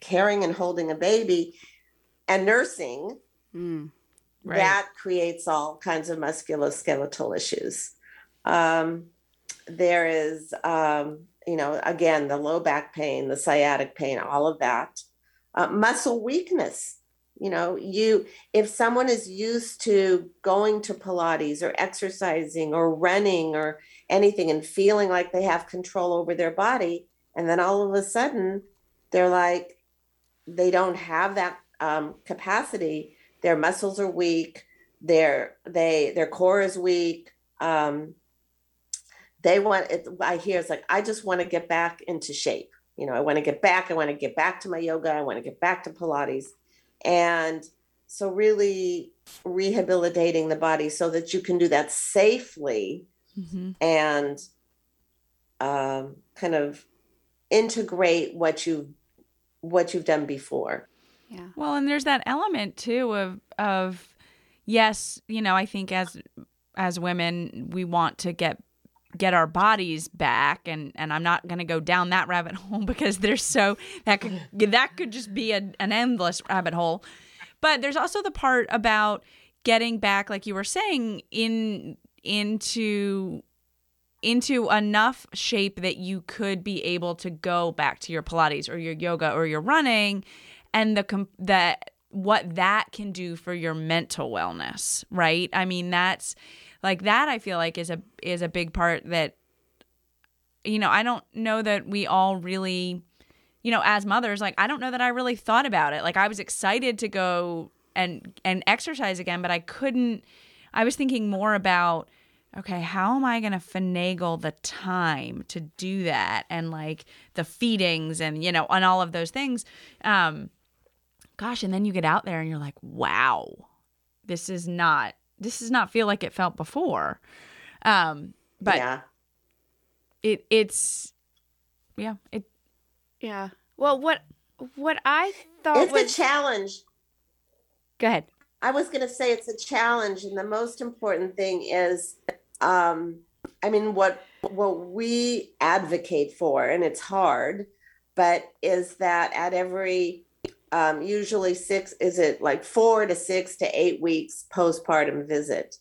carrying and holding a baby, and nursing. Mm, right. That creates all kinds of musculoskeletal issues. Um, there is, um, you know, again, the low back pain, the sciatic pain, all of that. Uh, muscle weakness. You know, you if someone is used to going to Pilates or exercising or running or anything and feeling like they have control over their body, and then all of a sudden they're like they don't have that um, capacity. Their muscles are weak. Their they their core is weak. Um, they want it i hear it's like i just want to get back into shape. You know i want to get back i want to get back to my yoga i want to get back to pilates. And so really rehabilitating the body so that you can do that safely mm-hmm. and um, kind of integrate what you've what you've done before. Yeah. Well and there's that element too of of yes you know i think as as women we want to get get our bodies back and and I'm not going to go down that rabbit hole because there's so that could that could just be a, an endless rabbit hole. But there's also the part about getting back like you were saying in into into enough shape that you could be able to go back to your pilates or your yoga or your running and the that what that can do for your mental wellness right? I mean that's like that i feel like is a is a big part that you know i don't know that we all really you know as mothers like i don't know that i really thought about it. Like i was excited to go and and exercise again but i couldn't i was thinking more about okay how am i going to finagle the time to do that? And like the feedings and you know and all of those things. Um gosh and then you get out there and you're like wow this is not this does not feel like it felt before um but yeah. it it's yeah it Yeah. Well, what what I thought It's was a challenge. go ahead. I was going to say it's a challenge, and the most important thing is, um, I mean, what what we advocate for, and it's hard, but is that at every um, usually six is it like four to six to eight weeks postpartum visit,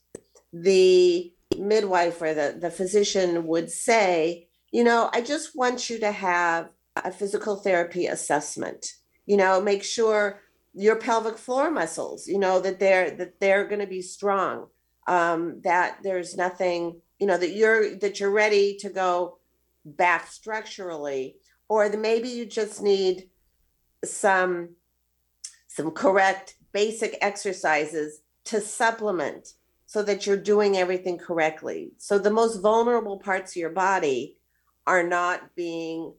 the midwife or the the physician would say, you know, I just want you to have a physical therapy assessment. You know, make sure your pelvic floor muscles you know that they're that they're going to be strong um, that there's nothing you know that you're that you're ready to go back structurally or that maybe you just need some some correct basic exercises to supplement so that you're doing everything correctly so the most vulnerable parts of your body are not being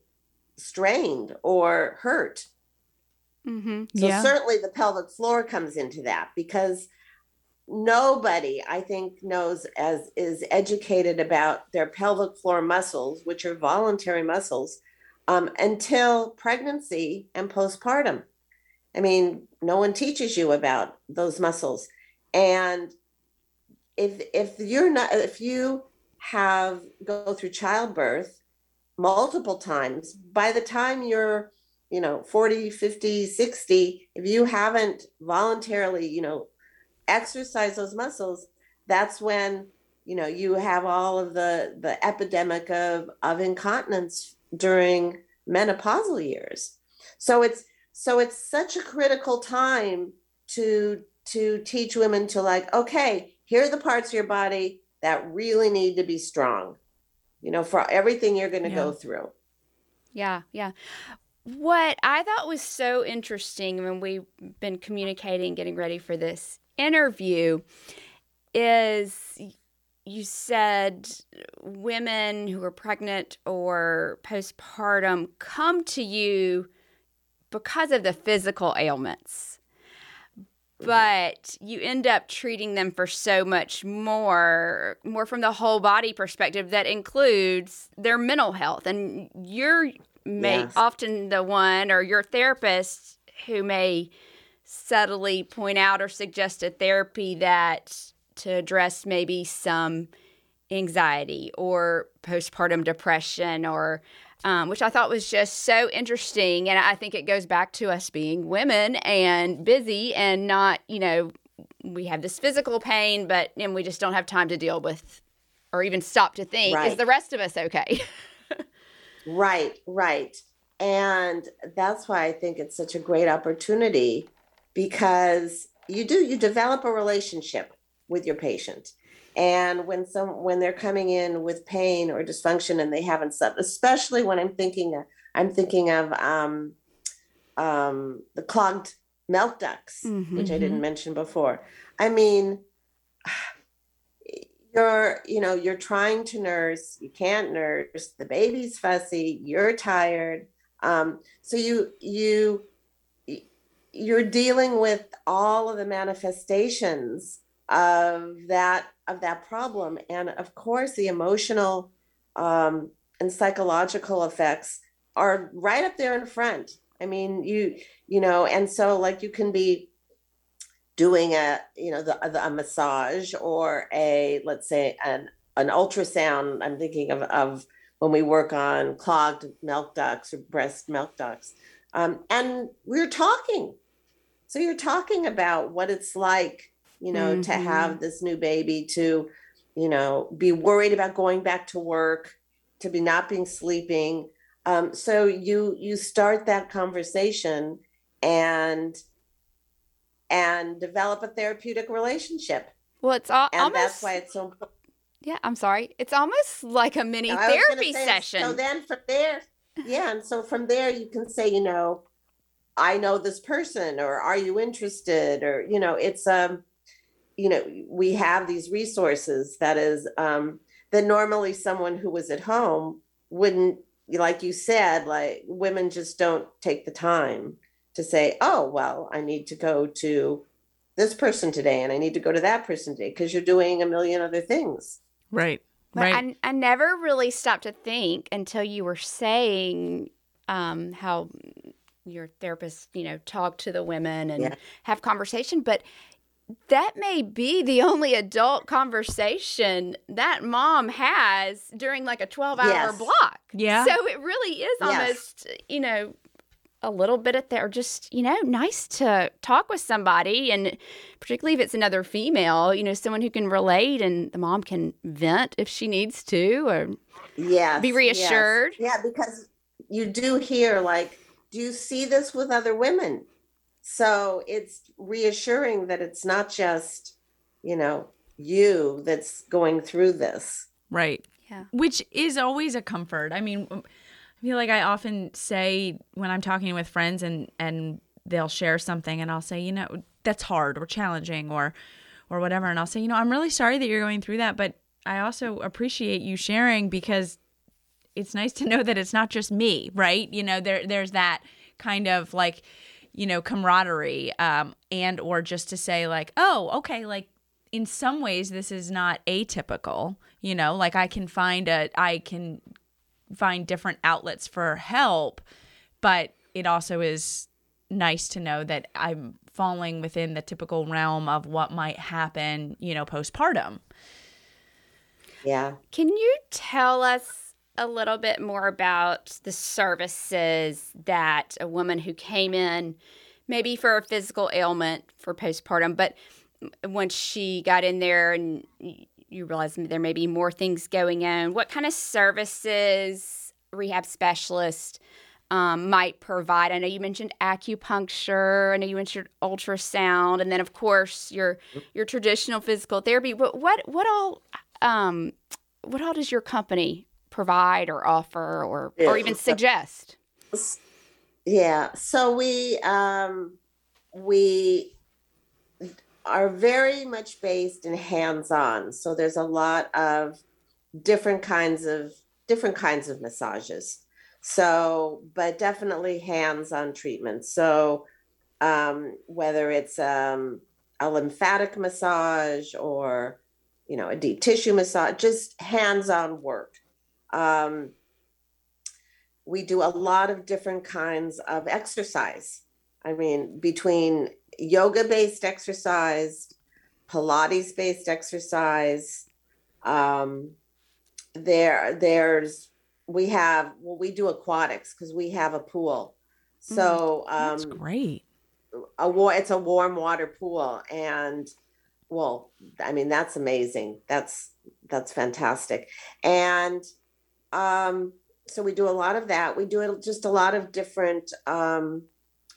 strained or hurt Mm-hmm. so Yeah. certainly the pelvic floor comes into that because nobody, I think, knows as is educated about their pelvic floor muscles, which are voluntary muscles, um, until pregnancy and postpartum. I mean, no one teaches you about those muscles, and if if you're not if you have go through childbirth multiple times by the time you're you know 40 50 60 if you haven't voluntarily you know exercise those muscles that's when you know you have all of the the epidemic of of incontinence during menopausal years. So it's so it's such a critical time to to teach women to like okay here are the parts of your body that really need to be strong you know for everything you're going to go through. Yeah, yeah. What I thought was so interesting when we've been communicating, getting ready for this interview, is you said women who are pregnant or postpartum come to you because of the physical ailments. But you end up treating them for so much more, more from the whole body perspective that includes their mental health. And you're may Yes. often the one or your therapist who may subtly point out or suggest a therapy that to address maybe some anxiety or postpartum depression or um, which I thought was just so interesting. And I think it goes back to us being women and busy and not, you know, we have this physical pain, but and we just don't have time to deal with or even stop to think, is the rest of us okay? Right, right. And that's why I think it's such a great opportunity because you do you develop a relationship with your patient. And when some when they're coming in with pain or dysfunction and they haven't slept, especially when I'm thinking of, I'm thinking of um, um, the clogged milk ducts, which I didn't mention before. I mean, you're you know you're trying to nurse you can't nurse the baby's fussy you're tired um, so you you you're dealing with all of the manifestations of that of that problem. And of course the emotional um, and psychological effects are right up there in front. I mean you you know and so like you can be doing a you know the, the a massage or a let's say an an ultrasound. I'm thinking of of when we work on clogged milk ducts or breast milk ducts. Um, and we're talking. So you're talking about what it's like you know to Mhm. have this new baby to you know be worried about going back to work to be not being sleeping um, so you you start that conversation and and develop a therapeutic relationship Well, it's all, and almost. that's why it's so important. Yeah, I'm sorry. It's almost like a mini I therapy say, session. So then from there, yeah, and so from there you can say, you know, I know this person, or are you interested, or you know, it's um, you know, we have these resources that is um that normally someone who was at home wouldn't, like you said, like women just don't take the time to say, oh well, I need to go to this person today, and I need to go to that person today because you're doing a million other things. Right. But right. I, I never really stopped to think until you were saying um, how your therapist, you know, talk to the women and Yeah. have conversation. But that may be the only adult conversation that mom has during like a 12 hour Yes. block. Yeah. So it really is Yes. almost, you know, a little bit at there, just, you know, nice to talk with somebody. And particularly if it's another female, you know, someone who can relate and the mom can vent if she needs to. Or Yes. Be yes. reassured. Yeah, because you do hear like, do you see this with other women? So it's reassuring that it's not just, you know, you that's going through this. Right. Yeah. Which is always a comfort. I mean, I feel like I often say when I'm talking with friends and and they'll share something and I'll say, you know, that's hard or challenging or or whatever and I'll say, you know, I'm really sorry that you're going through that, but I also appreciate you sharing because it's nice to know that it's not just me, right? You know, there there's that kind of like, you know, camaraderie um and or just to say like, oh, okay, like in some ways this is not atypical you know like i can find a i can find different outlets for help but it also is nice to know that i'm falling within the typical realm of what might happen you know postpartum Yeah. Can you tell us a little bit more about the services that a woman who came in, maybe for a physical ailment for postpartum, but once she got in there and you realize there may be more things going on, what kind of services rehab specialist um, might provide? I know you mentioned acupuncture. I know you mentioned ultrasound, and then of course your your traditional physical therapy. But what what all um, what all does your company provide or offer or or even suggest? Yeah. So we um we are very much based in hands-on. So there's a lot of different kinds of different kinds of massages. So, but definitely hands-on treatment. So um whether it's um a lymphatic massage or you know a deep tissue massage, just hands-on work. Um we do a lot of different kinds of exercise. I mean, between yoga based exercise, Pilates based exercise, um, there, there's, we have, well, we do aquatics because we have a pool. So, that's um, great a war, it's a warm water pool. And well, I mean, that's amazing. That's, that's fantastic. And, um, so we do a lot of that. We do just a lot of different um,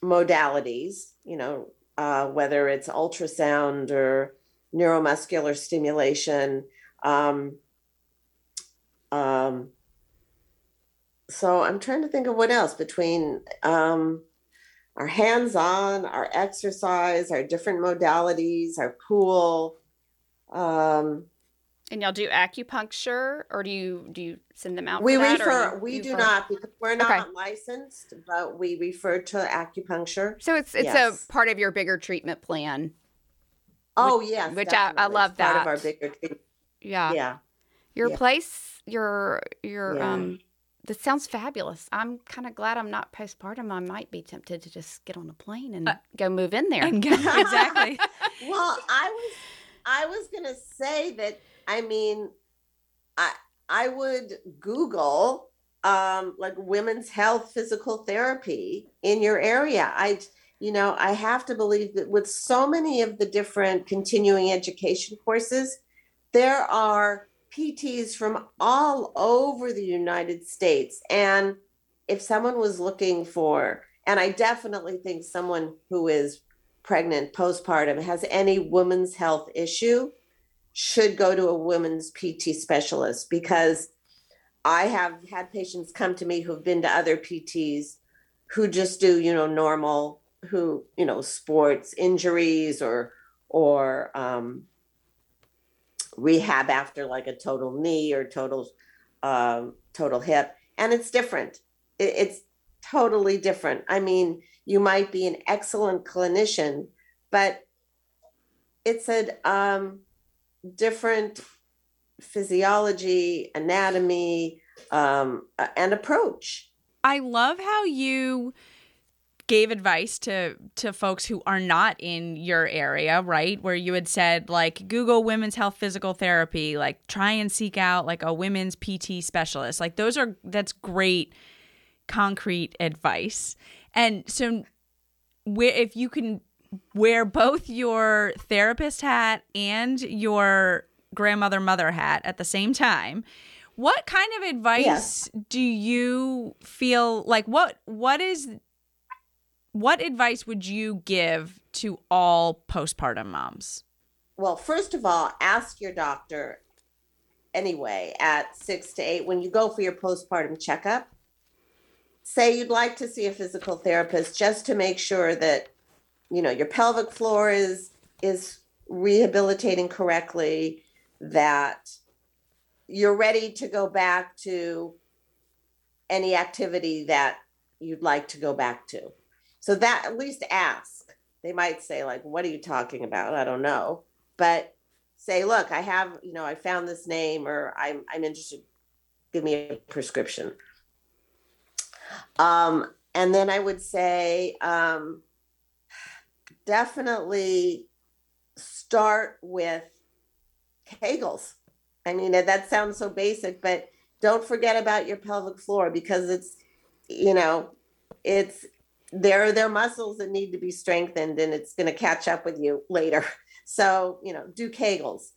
modalities, you know, uh, whether it's ultrasound or neuromuscular stimulation. Um, um, so I'm trying to think of what else between um, our hands on, our exercise, our different modalities, our pool. Um, And y'all do acupuncture, or do you do you send them out? we for that, refer, you- we do refer- not because we're not Okay. licensed, but we refer to acupuncture. So it's it's Yes. a part of your bigger treatment plan. Oh, yes. which I- I love It's Part of our that. bigger treatment. Yeah. Yeah. Your Yeah. place, your your Yeah. um that sounds fabulous. I'm kind of glad I'm not postpartum. I might be tempted to just get on a plane and Uh, go move in there. and go, exactly Well, I was I was gonna say that I mean I I would Google um like women's health physical therapy in your area. I you know, I have to believe that with so many of the different continuing education courses, there are PTs from all over the United States. And if someone was looking for, and I definitely think someone who is pregnant, postpartum, has any women's health issue, should go to a women's PT specialist because I have had patients come to me who've been to other PTs who just do, you know, normal, who, you know, sports injuries or, or, um, rehab after like a total knee or total, um, total hip. And it's different. It, it's totally different. I mean, you might be an excellent clinician, but it's a um, different physiology, anatomy, um, and approach. I love how you gave advice to to folks who are not in your area, right? Where you had said like Google women's health physical therapy, like try and seek out like a women's PT specialist. Like those are that's great concrete advice. And so if you can wear both your therapist hat and your grandmother mother hat at the same time, what kind of advice yes. do you feel like what what is what advice would you give to all postpartum moms? Well, first of all, ask your doctor anyway at 6 to 8 when you go for your postpartum checkup say you'd like to see a physical therapist just to make sure that you know your pelvic floor is is rehabilitating correctly that you're ready to go back to any activity that you'd like to go back to. So that at least ask. They might say like what are you talking about? I don't know. But say look i have you know i found this name or i'm i'm interested. Give me a prescription. Um, and then I would say um, definitely start with Kegels. I mean, that sounds so basic, but don't forget about your pelvic floor because it's, you know, it's there are there muscles that need to be strengthened and it's going to catch up with you later. So, you know, do Kegels.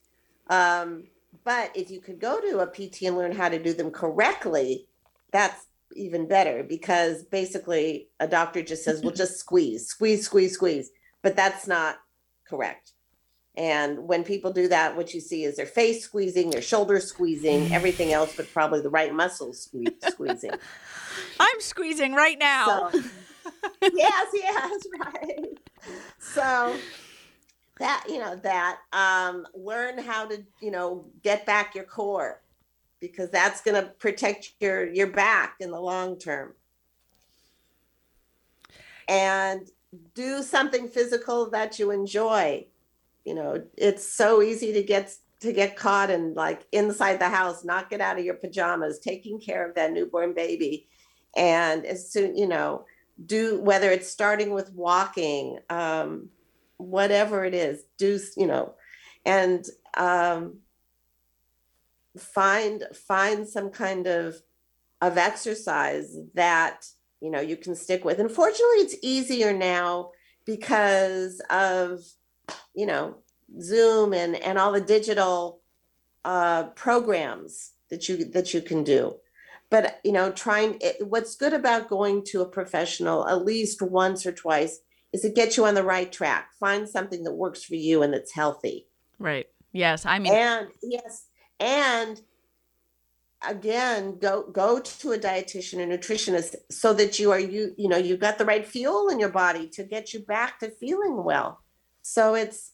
Um, but if you could go to a PT and learn how to do them correctly, that's even better because basically a doctor just says, well, just squeeze, squeeze, squeeze, squeeze. But that's not correct. And when people do that, what you see is their face squeezing, their shoulders squeezing, everything else, but probably the right muscles squeeze, squeezing. I'm squeezing right now. So, yes, yes, right. So that, you know, that um, learn how to, you know, get back your core because that's going to protect your your back in the long term and do something physical that you enjoy. You know it's so easy to get to get caught and like inside the house not get out of your pajamas taking care of that newborn baby. And as soon you know do whether it's starting with walking um, whatever it is do you know and um, find find some kind of of exercise that you know you can stick with. Unfortunately it's easier now because of you know zoom and and all the digital uh programs that you that you can do. But you know trying it, what's good about going to a professional at least once or twice is it gets you on the right track. Find something that works for you and that's healthy. Right. Yes i mean and yes and again go go to a dietitian and nutritionist so that you are you you know you've got the right fuel in your body to get you back to feeling well. So it's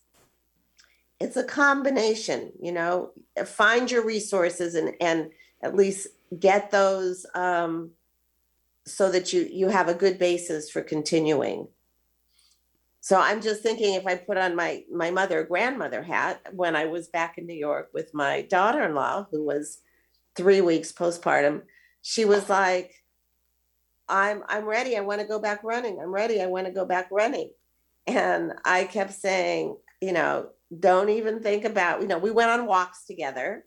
it's a combination you know. Find your resources and and at least get those um, so that you you have a good basis for continuing. So I'm just thinking if I put on my my mother grandmother hat when I was back in New York with my daughter-in-law who was 3 weeks postpartum, she was like I'm I'm ready. I want to go back running. I'm ready. I want to go back running. And I kept saying, you know, don't even think about, you know, we went on walks together.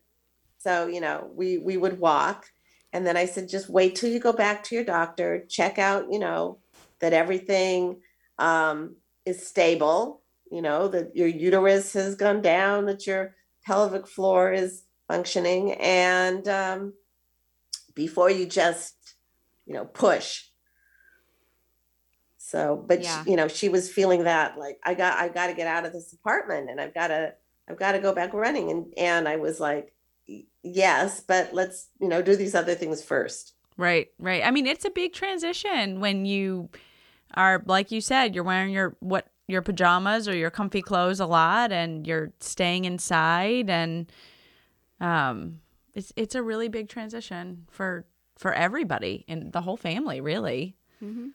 So, you know, we we would walk and then I said just wait till you go back to your doctor, check out, you know, that everything um is stable, you know, that your uterus has gone down, that your pelvic floor is functioning, and um, before you just, you know, push. So, but yeah. she, you know, she was feeling that like I got I got to get out of this apartment, and I've got to I've got to go back running. And, and I was like, yes, but let's, you know, do these other things first. Right, right. I mean, it's a big transition when you are, like you said, you're wearing your, what, your pajamas or your comfy clothes a lot and you're staying inside and um it's it's a really big transition for for everybody and the whole family really Mm-hmm.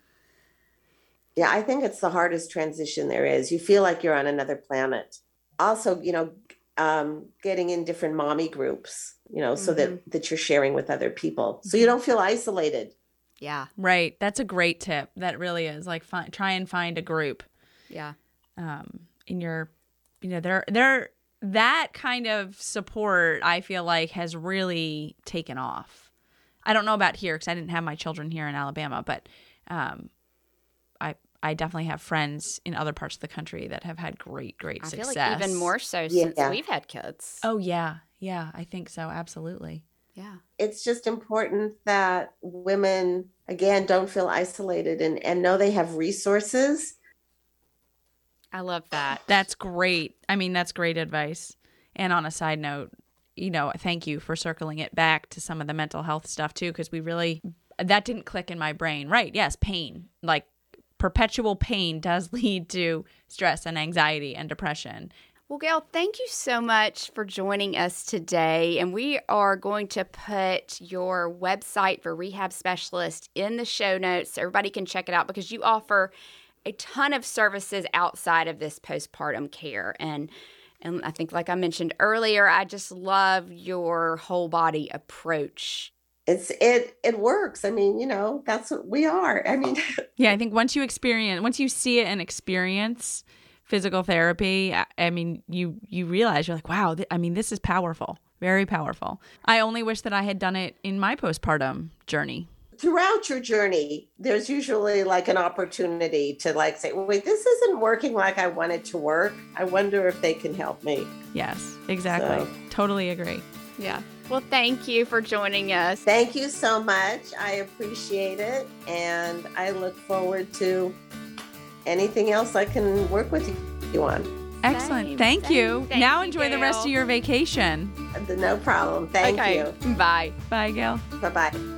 Yeah, I think it's the hardest transition there is. You feel like you're on another planet. Also, you know, um, getting in different mommy groups, you know, so that that you're sharing with other people, so you don't feel isolated. Yeah. right that's a great tip that really is like fi- try and find a group Yeah. um in your you know they're they're that kind of support i feel like has really taken off i don't know about here because i didn't have my children here in alabama but um i i definitely have friends in other parts of the country that have had great great I success feel like even more so since Yeah. we've had kids. oh yeah yeah i think so absolutely Yeah. It's just important that women again don't feel isolated and and know they have resources. I love that. That's great. I mean, that's great advice. And on a side note, you know, thank you for circling it back to some of the mental health stuff too, because we really, that didn't click in my brain. Right. Yes. Pain. Like perpetual pain does lead to stress and anxiety and depression. Well, Gail, thank you so much for joining us today. And we are going to put your website for Rehab Specialist in the show notes so everybody can check it out because you offer a ton of services outside of this postpartum care. And and I think like I mentioned earlier, I just love your whole body approach. It's it it works. I mean, you know, that's what we are. I mean, Yeah. I think once you experience, once you see it and experience physical therapy, I, I mean, you, you realize you're like, wow, th- I mean, this is powerful, very powerful. I only wish that I had done it in my postpartum journey. Throughout your journey, there's usually like an opportunity to like say, wait, this isn't working like I want it to work. I wonder if they can help me. Yes, exactly. So- Totally agree. Yeah. Well, thank you for joining us. Thank you so much. I appreciate it. And I look forward to anything else I can work with you on. Excellent. Same, Thank same. you. Thank now you, enjoy the rest of your vacation. No problem. Thank okay. you. Bye. Bye, Gail. Bye bye.